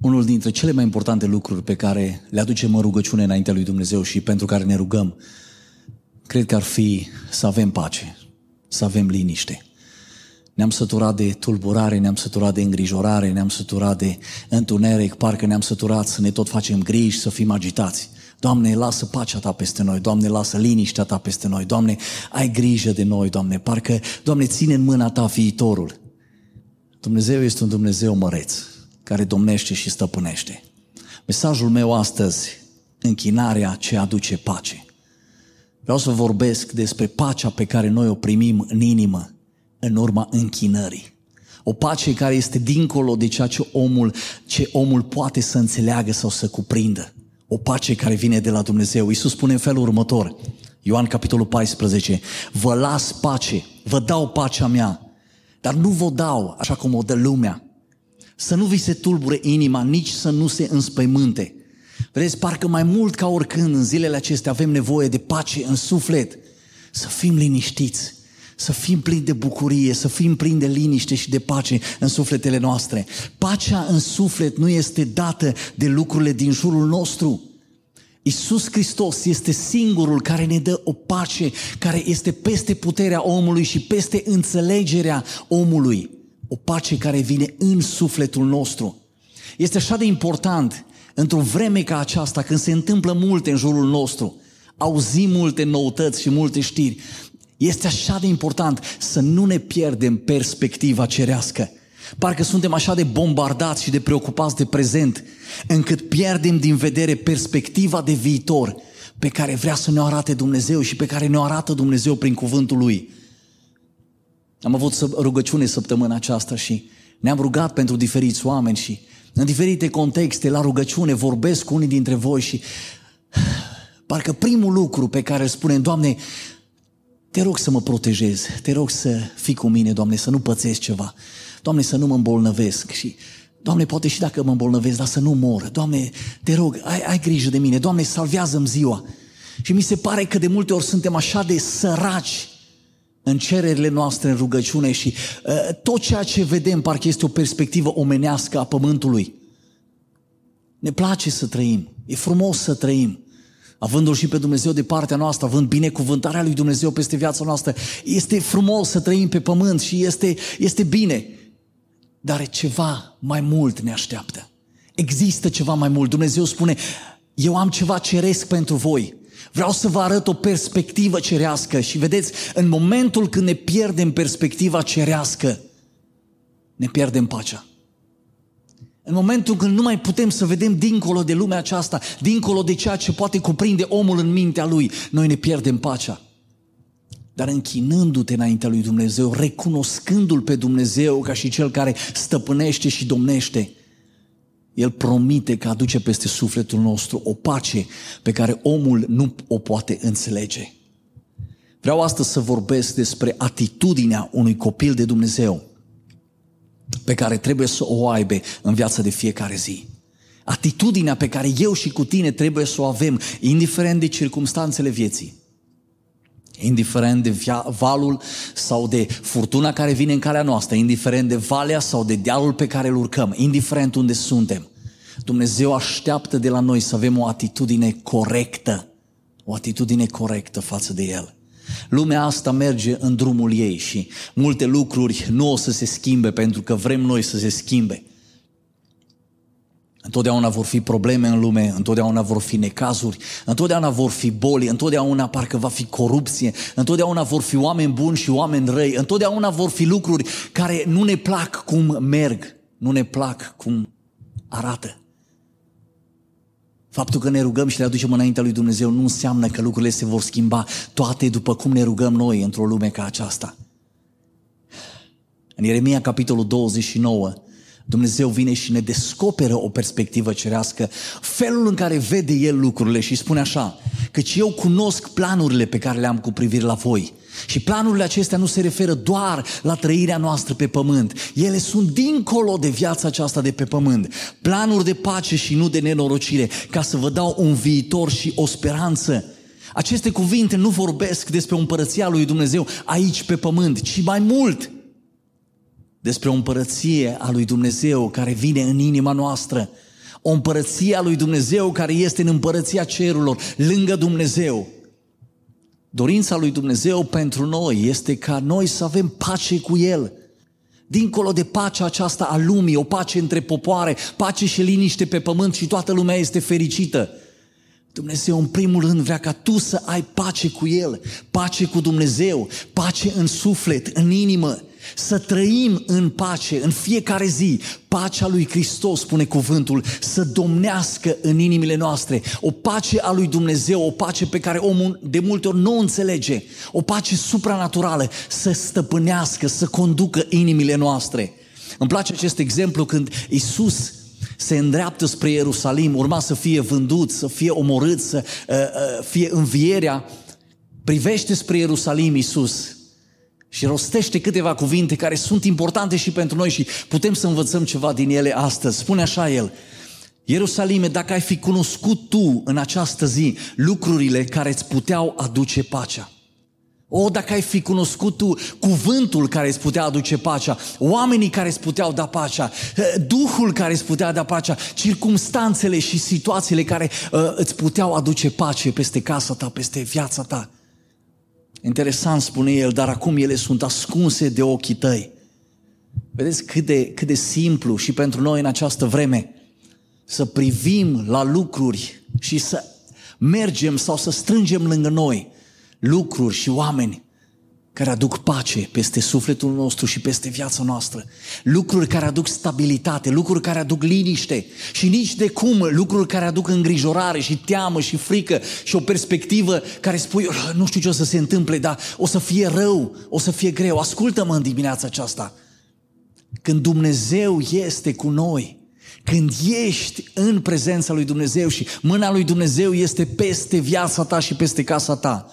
unul dintre cele mai importante lucruri pe care le aducem în rugăciune înaintea lui Dumnezeu și pentru care ne rugăm, cred că ar fi să avem pace, să avem liniște. Ne-am săturat de tulburare, ne-am săturat de îngrijorare, ne-am săturat de întuneric, parcă ne-am săturat să ne tot facem griji, să fim agitați. Doamne, lasă pacea Ta peste noi, Doamne, lasă liniștea Ta peste noi, Doamne, ai grijă de noi, Doamne, parcă, Doamne, ține în mâna Ta viitorul. Dumnezeu este un Dumnezeu măreț, care domnește și stăpânește. Mesajul meu astăzi, închinarea ce aduce pace. Vreau să vorbesc despre pacea pe care noi o primim în inimă în urma închinării. O pace care este dincolo de ceea ce omul, ce omul poate să înțeleagă sau să cuprindă. O pace care vine de la Dumnezeu. Iisus spune în felul următor, Ioan capitolul 14, vă las pace, vă dau pacea mea, dar nu vă dau așa cum o dă lumea. Să nu vi se tulbure inima, nici să nu se înspăimânte. Vedeți, parcă mai mult ca oricând în zilele acestea avem nevoie de pace în suflet. Să fim liniștiți, să fim plini de bucurie, să fim plini de liniște și de pace în sufletele noastre. Pacea în suflet nu este dată de lucrurile din jurul nostru. Isus Hristos este singurul care ne dă o pace care este peste puterea omului și peste înțelegerea omului. O pace care vine în sufletul nostru. Este așa de important într-o vreme ca aceasta, când se întâmplă multe în jurul nostru, auzim multe noutăți și multe știri, este așa de important să nu ne pierdem perspectiva cerească. Parcă suntem așa de bombardați și de preocupați de prezent, încât pierdem din vedere perspectiva de viitor pe care vrea să ne arate Dumnezeu și pe care ne arată Dumnezeu prin cuvântul Lui. Am avut rugăciune săptămâna aceasta și ne-am rugat pentru diferiți oameni și în diferite contexte, la rugăciune, vorbesc cu unii dintre voi și parcă primul lucru pe care îl spunem, Doamne, te rog să mă protejezi, te rog să fii cu mine, Doamne, să nu pățesc ceva. Doamne, să nu mă îmbolnăvesc și Doamne, poate și dacă mă îmbolnăvesc, dar să nu mor. Doamne, te rog, ai, ai grijă de mine. Doamne, salvează-mi ziua. Și mi se pare că de multe ori suntem așa de săraci în cererile noastre, în rugăciune și uh, tot ceea ce vedem parcă este o perspectivă omenească a pământului. Ne place să trăim, e frumos să trăim, avându-L și pe Dumnezeu de partea noastră, având binecuvântarea lui Dumnezeu peste viața noastră. Este frumos să trăim pe pământ și este, este bine. Dar ceva mai mult ne așteaptă. Există ceva mai mult. Dumnezeu spune, eu am ceva ceresc pentru voi. Vreau să vă arăt o perspectivă cerească și vedeți, în momentul când ne pierdem perspectiva cerească, ne pierdem pacea. În momentul când nu mai putem să vedem dincolo de lumea aceasta, dincolo de ceea ce poate cuprinde omul în mintea lui, noi ne pierdem pacea. Dar închinându-te înaintea lui Dumnezeu, recunoscându-L pe Dumnezeu ca și Cel care stăpânește și domnește, El promite că aduce peste sufletul nostru o pace pe care omul nu o poate înțelege. Vreau astăzi să vorbesc despre atitudinea unui copil de Dumnezeu pe care trebuie să o aibă în viața de fiecare zi. Atitudinea pe care eu și cu tine trebuie să o avem, indiferent de circumstanțele vieții. Indiferent de via- valul sau de furtuna care vine în calea noastră, indiferent de valea sau de dealul pe care îl urcăm, indiferent unde suntem. Dumnezeu așteaptă de la noi să avem o atitudine corectă, o atitudine corectă față de El. Lumea asta merge în drumul ei și multe lucruri nu o să se schimbe pentru că vrem noi să se schimbe. Întotdeauna vor fi probleme în lume, întotdeauna vor fi necazuri, întotdeauna vor fi boli, întotdeauna parcă va fi corupție, întotdeauna vor fi oameni buni și oameni răi, întotdeauna vor fi lucruri care nu ne plac cum merg, nu ne plac cum arată. Faptul că ne rugăm și le aducem înaintea lui Dumnezeu nu înseamnă că lucrurile se vor schimba toate după cum ne rugăm noi într-o lume ca aceasta. În Ieremia, capitolul 29, Dumnezeu vine și ne descoperă o perspectivă cerească, felul în care vede El lucrurile și spune așa, căci eu cunosc planurile pe care le am cu privire la voi și planurile acestea nu se referă doar la trăirea noastră pe pământ. Ele sunt dincolo de viața aceasta de pe pământ. Planuri de pace și nu de nenorocire, ca să vă dau un viitor și o speranță. Aceste cuvinte nu vorbesc despre împărăția lui Dumnezeu aici pe pământ, ci mai mult despre o împărăție a lui Dumnezeu care vine în inima noastră. O împărăție a lui Dumnezeu care este în împărăția cerurilor, lângă Dumnezeu. Dorința lui Dumnezeu pentru noi este ca noi să avem pace cu El. Dincolo de pacea aceasta a lumii, o pace între popoare, pace și liniște pe pământ și toată lumea este fericită. Dumnezeu în primul rând vrea ca tu să ai pace cu El, pace cu Dumnezeu, pace în suflet, în inimă, să trăim în pace în fiecare zi. Pacea lui Hristos, spune cuvântul, să domnească în inimile noastre. O pace a lui Dumnezeu, o pace pe care omul de multe ori nu o înțelege. O pace supranaturală să stăpânească, să conducă inimile noastre. Îmi place acest exemplu când Isus se îndreaptă spre Ierusalim, urma să fie vândut, să fie omorât, să uh, uh, fie învierea. Privește spre Ierusalim Isus și rostește câteva cuvinte care sunt importante și pentru noi și putem să învățăm ceva din ele astăzi. Spune așa el, Ierusalime, dacă ai fi cunoscut tu în această zi lucrurile care îți puteau aduce pacea, o, dacă ai fi cunoscut tu cuvântul care îți putea aduce pacea, oamenii care îți puteau da pacea, eh, Duhul care îți putea da pacea, circumstanțele și situațiile care uh, îți puteau aduce pace peste casa ta, peste viața ta. Interesant, spune el, dar acum ele sunt ascunse de ochii tăi. Vedeți cât de, cât de simplu și pentru noi în această vreme să privim la lucruri și să mergem sau să strângem lângă noi lucruri și oameni care aduc pace peste sufletul nostru și peste viața noastră. Lucruri care aduc stabilitate, lucruri care aduc liniște și nici de cum lucruri care aduc îngrijorare și teamă și frică și o perspectivă care spui, nu știu ce o să se întâmple, dar o să fie rău, o să fie greu. Ascultă-mă în dimineața aceasta. Când Dumnezeu este cu noi, când ești în prezența lui Dumnezeu și mâna lui Dumnezeu este peste viața ta și peste casa ta,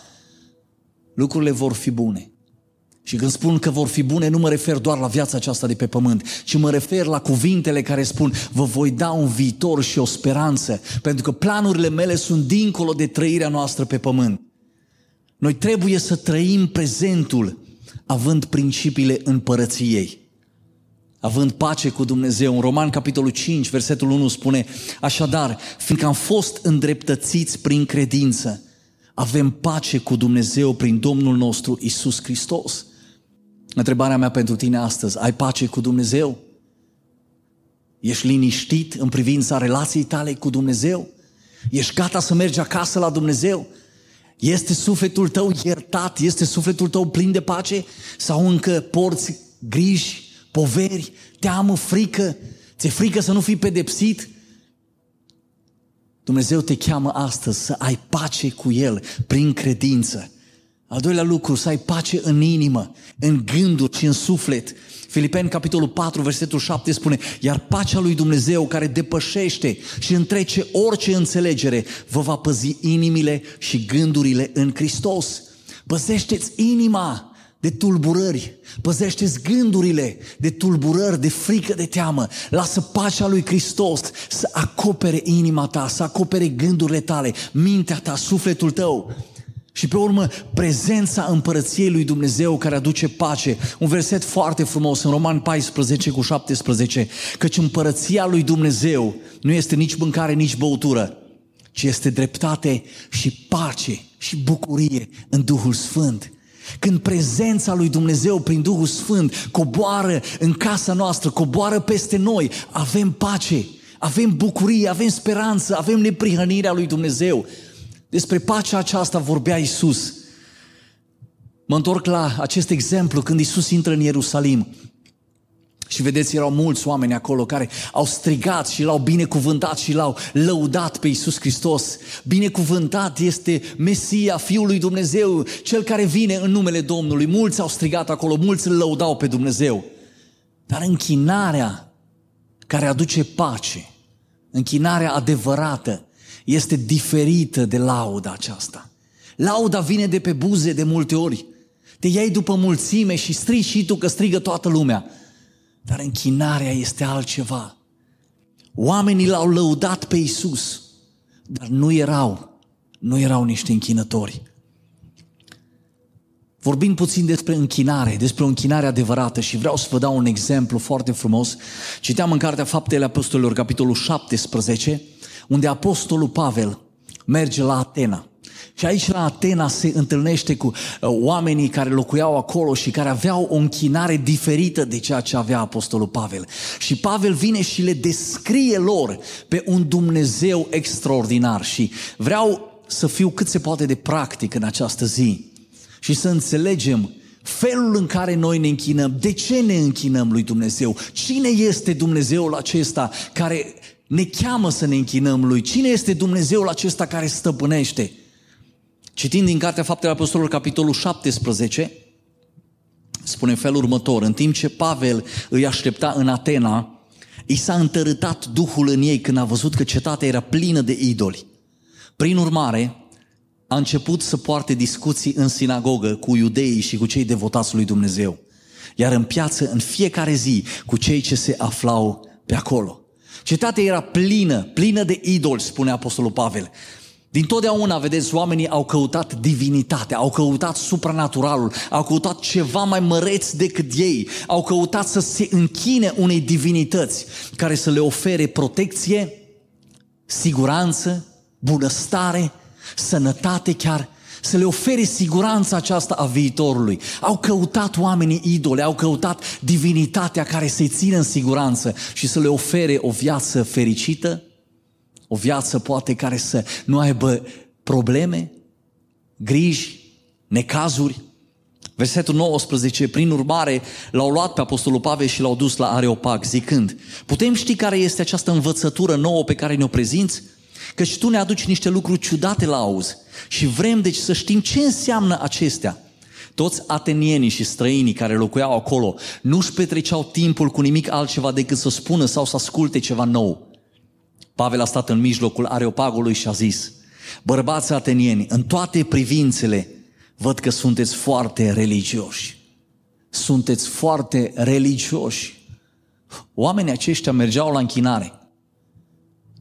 lucrurile vor fi bune. Și când spun că vor fi bune, nu mă refer doar la viața aceasta de pe pământ, ci mă refer la cuvintele care spun, vă voi da un viitor și o speranță, pentru că planurile mele sunt dincolo de trăirea noastră pe pământ. Noi trebuie să trăim prezentul, având principiile împărăției, având pace cu Dumnezeu. În Roman, capitolul 5, versetul 1 spune, așadar, fiindcă am fost îndreptățiți prin credință, avem pace cu Dumnezeu prin Domnul nostru Isus Hristos. Întrebarea mea pentru tine astăzi, ai pace cu Dumnezeu? Ești liniștit în privința relației tale cu Dumnezeu? Ești gata să mergi acasă la Dumnezeu? Este sufletul tău iertat? Este sufletul tău plin de pace? Sau încă porți griji, poveri, teamă, frică? Ți-e frică să nu fii pedepsit? Dumnezeu te cheamă astăzi să ai pace cu El prin credință. Al doilea lucru, să ai pace în inimă, în gânduri și în suflet. Filipeni, capitolul 4, versetul 7 spune, iar pacea lui Dumnezeu care depășește și întrece orice înțelegere, vă va păzi inimile și gândurile în Hristos. Păzește-ți inima de tulburări, păzește-ți gândurile de tulburări, de frică, de teamă. Lasă pacea lui Hristos să acopere inima ta, să acopere gândurile tale, mintea ta, sufletul tău. Și pe urmă, prezența împărăției lui Dumnezeu care aduce pace. Un verset foarte frumos în Roman 14 cu 17. Căci împărăția lui Dumnezeu nu este nici mâncare, nici băutură, ci este dreptate și pace și bucurie în Duhul Sfânt. Când prezența lui Dumnezeu prin Duhul Sfânt coboară în casa noastră, coboară peste noi, avem pace, avem bucurie, avem speranță, avem neprihănirea lui Dumnezeu. Despre pacea aceasta vorbea Isus. Mă întorc la acest exemplu când Isus intră în Ierusalim. Și vedeți, erau mulți oameni acolo care au strigat și l-au binecuvântat și l-au lăudat pe Iisus Hristos. Binecuvântat este Mesia, Fiul lui Dumnezeu, Cel care vine în numele Domnului. Mulți au strigat acolo, mulți îl lăudau pe Dumnezeu. Dar închinarea care aduce pace, închinarea adevărată, este diferită de lauda aceasta. Lauda vine de pe buze de multe ori. Te iei după mulțime și strigi și tu că strigă toată lumea. Dar închinarea este altceva. Oamenii l-au lăudat pe Isus, dar nu erau, nu erau niște închinători. Vorbim puțin despre închinare, despre o închinare adevărată și vreau să vă dau un exemplu foarte frumos. Citeam în Cartea Faptele Apostolilor, capitolul 17, unde Apostolul Pavel merge la Atena. Și aici la Atena se întâlnește cu uh, oamenii care locuiau acolo și care aveau o închinare diferită de ceea ce avea Apostolul Pavel. Și Pavel vine și le descrie lor pe un Dumnezeu extraordinar și vreau să fiu cât se poate de practic în această zi și să înțelegem felul în care noi ne închinăm, de ce ne închinăm lui Dumnezeu, cine este Dumnezeul acesta care ne cheamă să ne închinăm lui, cine este Dumnezeul acesta care stăpânește. Citind din Cartea Faptele Apostolilor, capitolul 17, spune felul următor, în timp ce Pavel îi aștepta în Atena, i s-a întărâtat Duhul în ei când a văzut că cetatea era plină de idoli. Prin urmare, a început să poarte discuții în sinagogă cu iudeii și cu cei devotați lui Dumnezeu, iar în piață în fiecare zi cu cei ce se aflau pe acolo. Cetatea era plină, plină de idoli, spune Apostolul Pavel. Din totdeauna, vedeți, oamenii au căutat divinitatea, au căutat supranaturalul, au căutat ceva mai măreț decât ei, au căutat să se închine unei divinități care să le ofere protecție, siguranță, bunăstare, sănătate chiar, să le ofere siguranța aceasta a viitorului. Au căutat oamenii idole, au căutat divinitatea care să-i țină în siguranță și să le ofere o viață fericită, o viață poate care să nu aibă probleme, griji, necazuri. Versetul 19, prin urmare, l-au luat pe Apostolul Pavel și l-au dus la Areopag, zicând, putem ști care este această învățătură nouă pe care ne-o prezinți? Căci tu ne aduci niște lucruri ciudate la auz și vrem deci să știm ce înseamnă acestea. Toți atenienii și străinii care locuiau acolo nu își petreceau timpul cu nimic altceva decât să spună sau să asculte ceva nou. Pavel a stat în mijlocul areopagului și a zis, bărbați atenieni, în toate privințele văd că sunteți foarte religioși. Sunteți foarte religioși. Oamenii aceștia mergeau la închinare.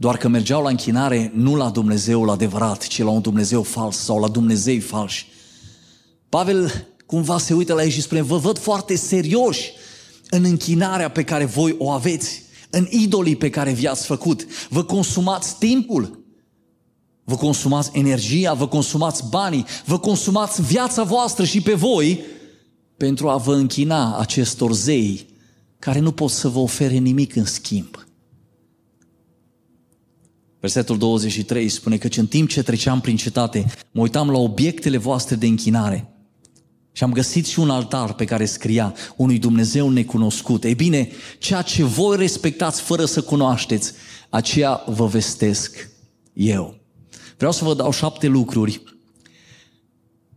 Doar că mergeau la închinare nu la Dumnezeul adevărat, ci la un Dumnezeu fals sau la Dumnezei falși. Pavel cumva se uită la ei și spune, vă văd foarte serioși în închinarea pe care voi o aveți, în idolii pe care vi-ați făcut. Vă consumați timpul, vă consumați energia, vă consumați banii, vă consumați viața voastră și pe voi pentru a vă închina acestor zei care nu pot să vă ofere nimic în schimb. Versetul 23 spune că în timp ce treceam prin cetate, mă uitam la obiectele voastre de închinare și am găsit și un altar pe care scria unui Dumnezeu necunoscut. Ei bine, ceea ce voi respectați fără să cunoașteți, aceea vă vestesc eu. Vreau să vă dau șapte lucruri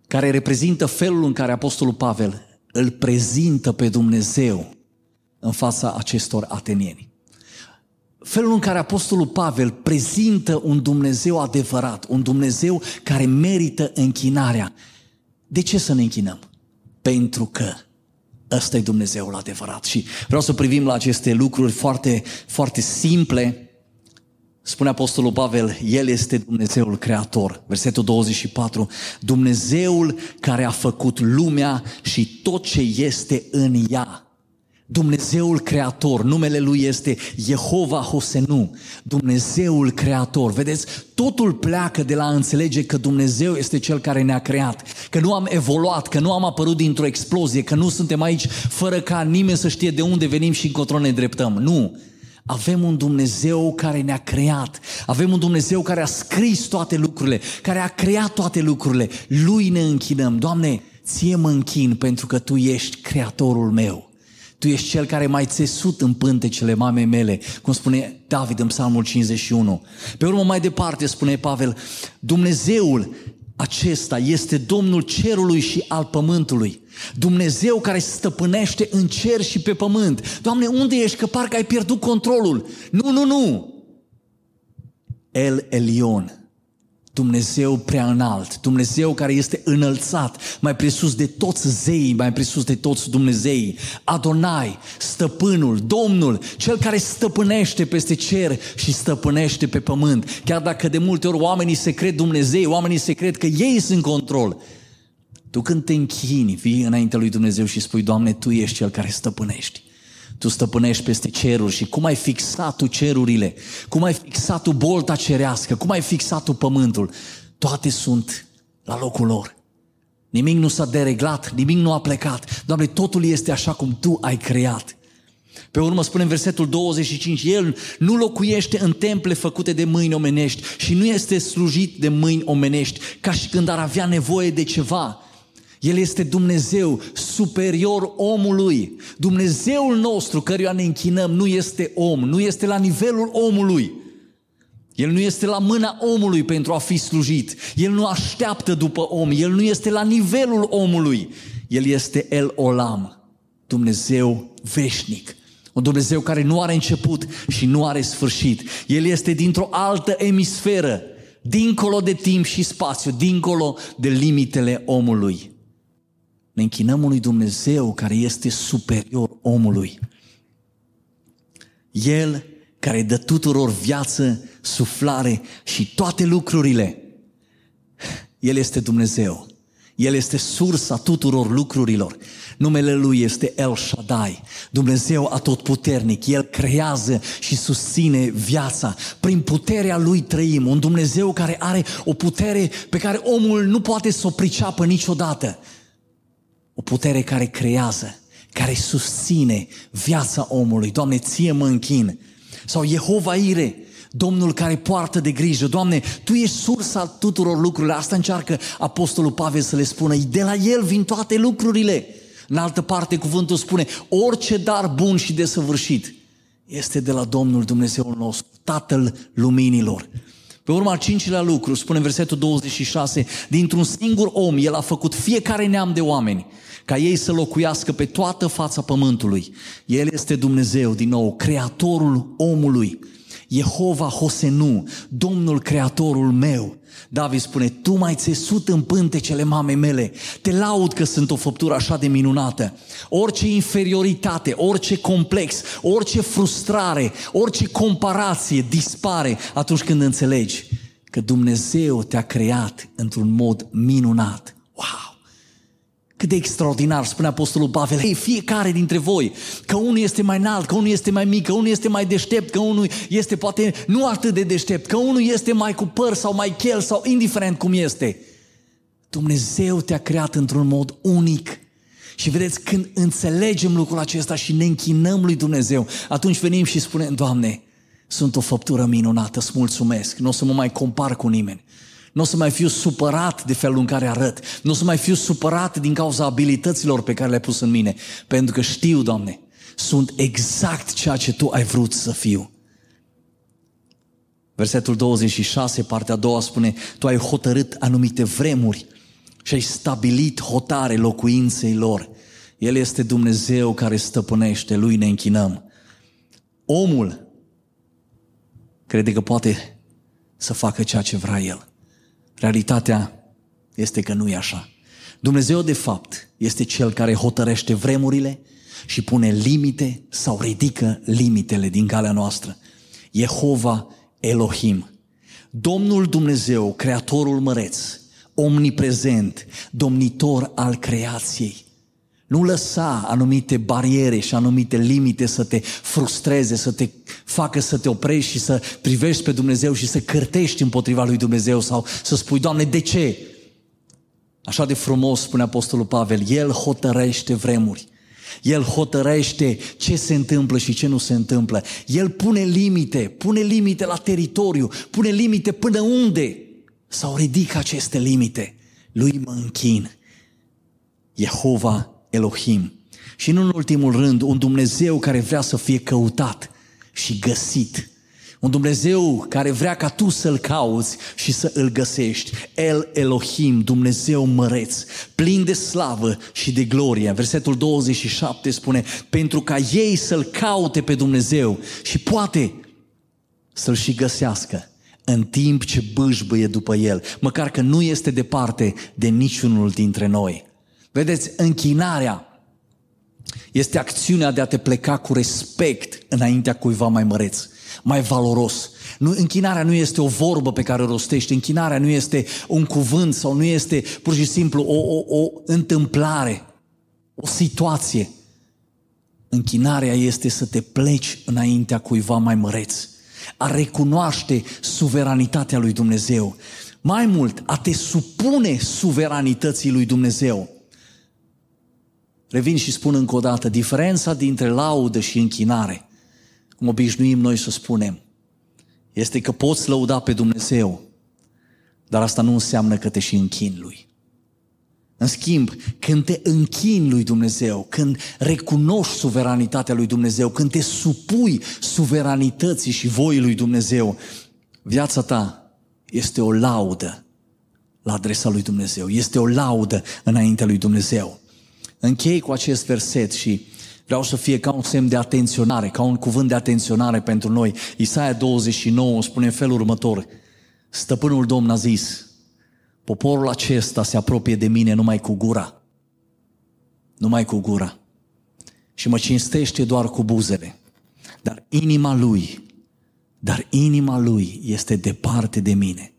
care reprezintă felul în care Apostolul Pavel îl prezintă pe Dumnezeu în fața acestor atenieni felul în care Apostolul Pavel prezintă un Dumnezeu adevărat, un Dumnezeu care merită închinarea. De ce să ne închinăm? Pentru că ăsta e Dumnezeul adevărat. Și vreau să privim la aceste lucruri foarte, foarte simple. Spune Apostolul Pavel, El este Dumnezeul Creator. Versetul 24, Dumnezeul care a făcut lumea și tot ce este în ea. Dumnezeul Creator, numele Lui este Jehova Hosenu, Dumnezeul Creator. Vedeți, totul pleacă de la a înțelege că Dumnezeu este Cel care ne-a creat, că nu am evoluat, că nu am apărut dintr-o explozie, că nu suntem aici fără ca nimeni să știe de unde venim și încotro ne dreptăm. Nu! Avem un Dumnezeu care ne-a creat. Avem un Dumnezeu care a scris toate lucrurile, care a creat toate lucrurile. Lui ne închinăm. Doamne, ție mă închin pentru că Tu ești creatorul meu. Tu ești cel care mai țesut în pântecele mamei mele, cum spune David în Psalmul 51. Pe urmă mai departe spune Pavel, Dumnezeul acesta este Domnul cerului și al pământului. Dumnezeu care stăpânește în cer și pe pământ. Doamne, unde ești? Că parcă ai pierdut controlul. Nu, nu, nu! El Elion, Dumnezeu prea înalt, Dumnezeu care este înălțat, mai presus de toți zeii, mai presus de toți Dumnezeii, Adonai, stăpânul, Domnul, cel care stăpânește peste cer și stăpânește pe pământ. Chiar dacă de multe ori oamenii se cred Dumnezei, oamenii se cred că ei sunt în control, Tu când te închini, vii înaintea lui Dumnezeu și spui, Doamne, Tu ești Cel care stăpânești. Tu stăpânești peste ceruri și cum ai fixat tu cerurile, cum ai fixat tu bolta cerească, cum ai fixat tu pământul, toate sunt la locul lor. Nimic nu s-a dereglat, nimic nu a plecat. Doamne, totul este așa cum Tu ai creat. Pe urmă spune în versetul 25, El nu locuiește în temple făcute de mâini omenești și nu este slujit de mâini omenești, ca și când ar avea nevoie de ceva. El este Dumnezeu superior omului. Dumnezeul nostru căruia ne închinăm nu este om, nu este la nivelul omului. El nu este la mâna omului pentru a fi slujit. El nu așteaptă după om. El nu este la nivelul omului. El este El Olam, Dumnezeu veșnic. Un Dumnezeu care nu are început și nu are sfârșit. El este dintr-o altă emisferă, dincolo de timp și spațiu, dincolo de limitele omului. Ne închinăm unui Dumnezeu care este superior omului. El care dă tuturor viață, suflare și toate lucrurile. El este Dumnezeu. El este sursa tuturor lucrurilor. Numele Lui este El Shaddai, Dumnezeu atotputernic. El creează și susține viața. Prin puterea Lui trăim. Un Dumnezeu care are o putere pe care omul nu poate să o priceapă niciodată. O putere care creează, care susține viața omului. Doamne, ție mă închin. Sau Jehova Ire, Domnul care poartă de grijă. Doamne, Tu ești sursa tuturor lucrurilor. Asta încearcă Apostolul Pavel să le spună. De la El vin toate lucrurile. În altă parte, cuvântul spune, orice dar bun și desăvârșit este de la Domnul Dumnezeul nostru, Tatăl Luminilor. Pe urma al cincilea lucru, spune în versetul 26, dintr-un singur om, El a făcut fiecare neam de oameni, ca ei să locuiască pe toată fața pământului. El este Dumnezeu, din nou, Creatorul omului. Jehova Hosenu, Domnul Creatorul meu. David spune, tu m-ai țesut în pântecele mamei mele, te laud că sunt o făptură așa de minunată. Orice inferioritate, orice complex, orice frustrare, orice comparație dispare atunci când înțelegi că Dumnezeu te-a creat într-un mod minunat. Wow! Cât de extraordinar, spune Apostolul Pavel, Hei, fiecare dintre voi, că unul este mai înalt, că unul este mai mic, că unul este mai deștept, că unul este poate nu atât de deștept, că unul este mai cu păr sau mai chel sau indiferent cum este. Dumnezeu te-a creat într-un mod unic. Și vedeți, când înțelegem lucrul acesta și ne închinăm lui Dumnezeu, atunci venim și spunem, Doamne, sunt o făptură minunată, îți mulțumesc, nu o să mă mai compar cu nimeni. Nu o să mai fiu supărat de felul în care arăt. Nu o să mai fiu supărat din cauza abilităților pe care le-ai pus în mine. Pentru că știu, Doamne, sunt exact ceea ce Tu ai vrut să fiu. Versetul 26, partea a doua spune, Tu ai hotărât anumite vremuri și ai stabilit hotare locuinței lor. El este Dumnezeu care stăpânește, Lui ne închinăm. Omul crede că poate să facă ceea ce vrea El. Realitatea este că nu e așa. Dumnezeu, de fapt, este Cel care hotărăște vremurile și pune limite sau ridică limitele din calea noastră. Jehova Elohim. Domnul Dumnezeu, Creatorul măreț, omniprezent, domnitor al creației. Nu lăsa anumite bariere și anumite limite să te frustreze, să te facă să te oprești și să privești pe Dumnezeu și să cârtești împotriva lui Dumnezeu sau să spui, Doamne, de ce? Așa de frumos spune Apostolul Pavel, El hotărăște vremuri. El hotărăște ce se întâmplă și ce nu se întâmplă. El pune limite, pune limite la teritoriu, pune limite până unde sau ridică aceste limite. Lui mă închin. Jehova Elohim. Și nu în ultimul rând, un Dumnezeu care vrea să fie căutat și găsit. Un Dumnezeu care vrea ca tu să-L cauți și să îl găsești. El Elohim, Dumnezeu măreț, plin de slavă și de glorie. Versetul 27 spune, pentru ca ei să-L caute pe Dumnezeu și poate să-L și găsească în timp ce bâșbâie după El, măcar că nu este departe de niciunul dintre noi. Vedeți, închinarea este acțiunea de a te pleca cu respect înaintea cuiva mai măreț. mai valoros. Nu, închinarea nu este o vorbă pe care o rostești, închinarea nu este un cuvânt sau nu este pur și simplu o, o, o întâmplare, o situație. Închinarea este să te pleci înaintea cuiva mai măreț, a recunoaște suveranitatea lui Dumnezeu. Mai mult, a te supune suveranității lui Dumnezeu. Revin și spun încă o dată, diferența dintre laudă și închinare, cum obișnuim noi să spunem, este că poți lăuda pe Dumnezeu, dar asta nu înseamnă că te și închin Lui. În schimb, când te închini lui Dumnezeu, când recunoști suveranitatea lui Dumnezeu, când te supui suveranității și voii lui Dumnezeu, viața ta este o laudă la adresa lui Dumnezeu. Este o laudă înaintea lui Dumnezeu. Închei cu acest verset și vreau să fie ca un semn de atenționare, ca un cuvânt de atenționare pentru noi. Isaia 29 spune în felul următor. Stăpânul Domn a zis, poporul acesta se apropie de mine numai cu gura. Numai cu gura. Și mă cinstește doar cu buzele. Dar inima lui, dar inima lui este departe de mine.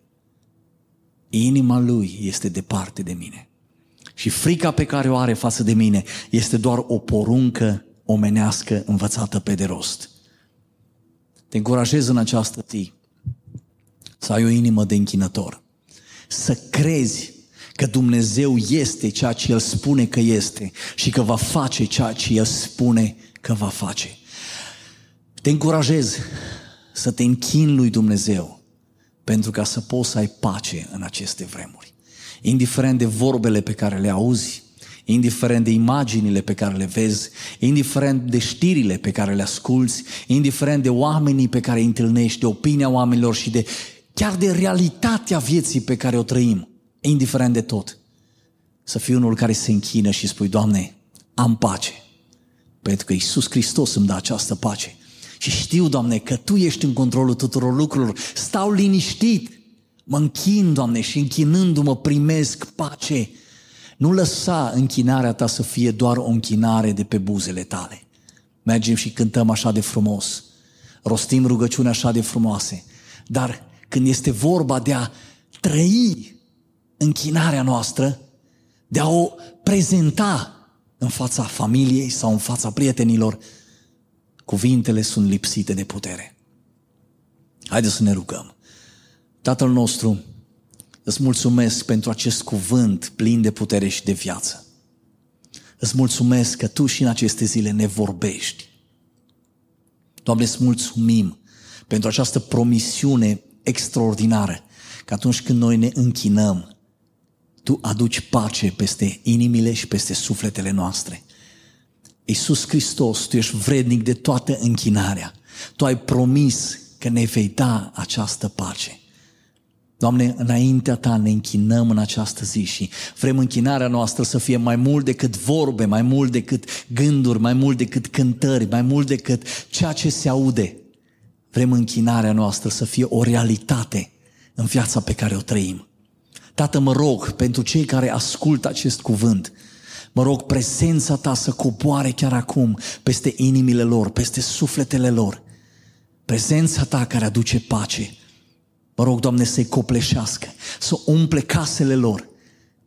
Inima lui este departe de mine. Și frica pe care o are față de mine este doar o poruncă omenească învățată pe de rost. Te încurajez în această zi să ai o inimă de închinător, să crezi că Dumnezeu este ceea ce El spune că este și că va face ceea ce El spune că va face. Te încurajez să te închini lui Dumnezeu pentru ca să poți să ai pace în aceste vremuri indiferent de vorbele pe care le auzi, indiferent de imaginile pe care le vezi, indiferent de știrile pe care le asculți, indiferent de oamenii pe care îi întâlnești, de opinia oamenilor și de chiar de realitatea vieții pe care o trăim, indiferent de tot. Să fii unul care se închină și spui, Doamne, am pace, pentru că Iisus Hristos îmi dă această pace. Și știu, Doamne, că Tu ești în controlul tuturor lucrurilor. Stau liniștit Mă închin, Doamne, și închinându-mă primesc pace. Nu lăsa închinarea ta să fie doar o închinare de pe buzele tale. Mergem și cântăm așa de frumos. Rostim rugăciuni așa de frumoase. Dar când este vorba de a trăi închinarea noastră, de a o prezenta în fața familiei sau în fața prietenilor, cuvintele sunt lipsite de putere. Haideți să ne rugăm. Tatăl nostru, îți mulțumesc pentru acest cuvânt plin de putere și de viață. Îți mulțumesc că Tu și în aceste zile ne vorbești. Doamne, îți mulțumim pentru această promisiune extraordinară, că atunci când noi ne închinăm, Tu aduci pace peste inimile și peste sufletele noastre. Iisus Hristos, Tu ești vrednic de toată închinarea. Tu ai promis că ne vei da această pace. Doamne, înaintea Ta ne închinăm în această zi și vrem închinarea noastră să fie mai mult decât vorbe, mai mult decât gânduri, mai mult decât cântări, mai mult decât ceea ce se aude. Vrem închinarea noastră să fie o realitate în viața pe care o trăim. Tată, mă rog pentru cei care ascultă acest cuvânt, mă rog prezența Ta să coboare chiar acum peste inimile lor, peste sufletele lor. Prezența Ta care aduce pace, Mă rog, Doamne, să-i copleșească, să umple casele lor,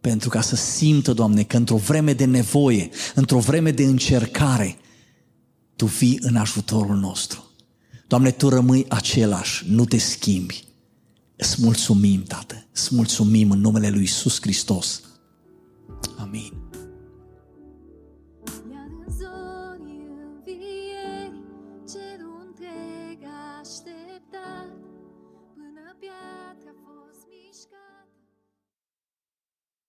pentru ca să simtă, Doamne, că într-o vreme de nevoie, într-o vreme de încercare, Tu fii în ajutorul nostru. Doamne, Tu rămâi același, nu te schimbi. Îți mulțumim, Tată, îți mulțumim în numele Lui Isus Hristos. Amin.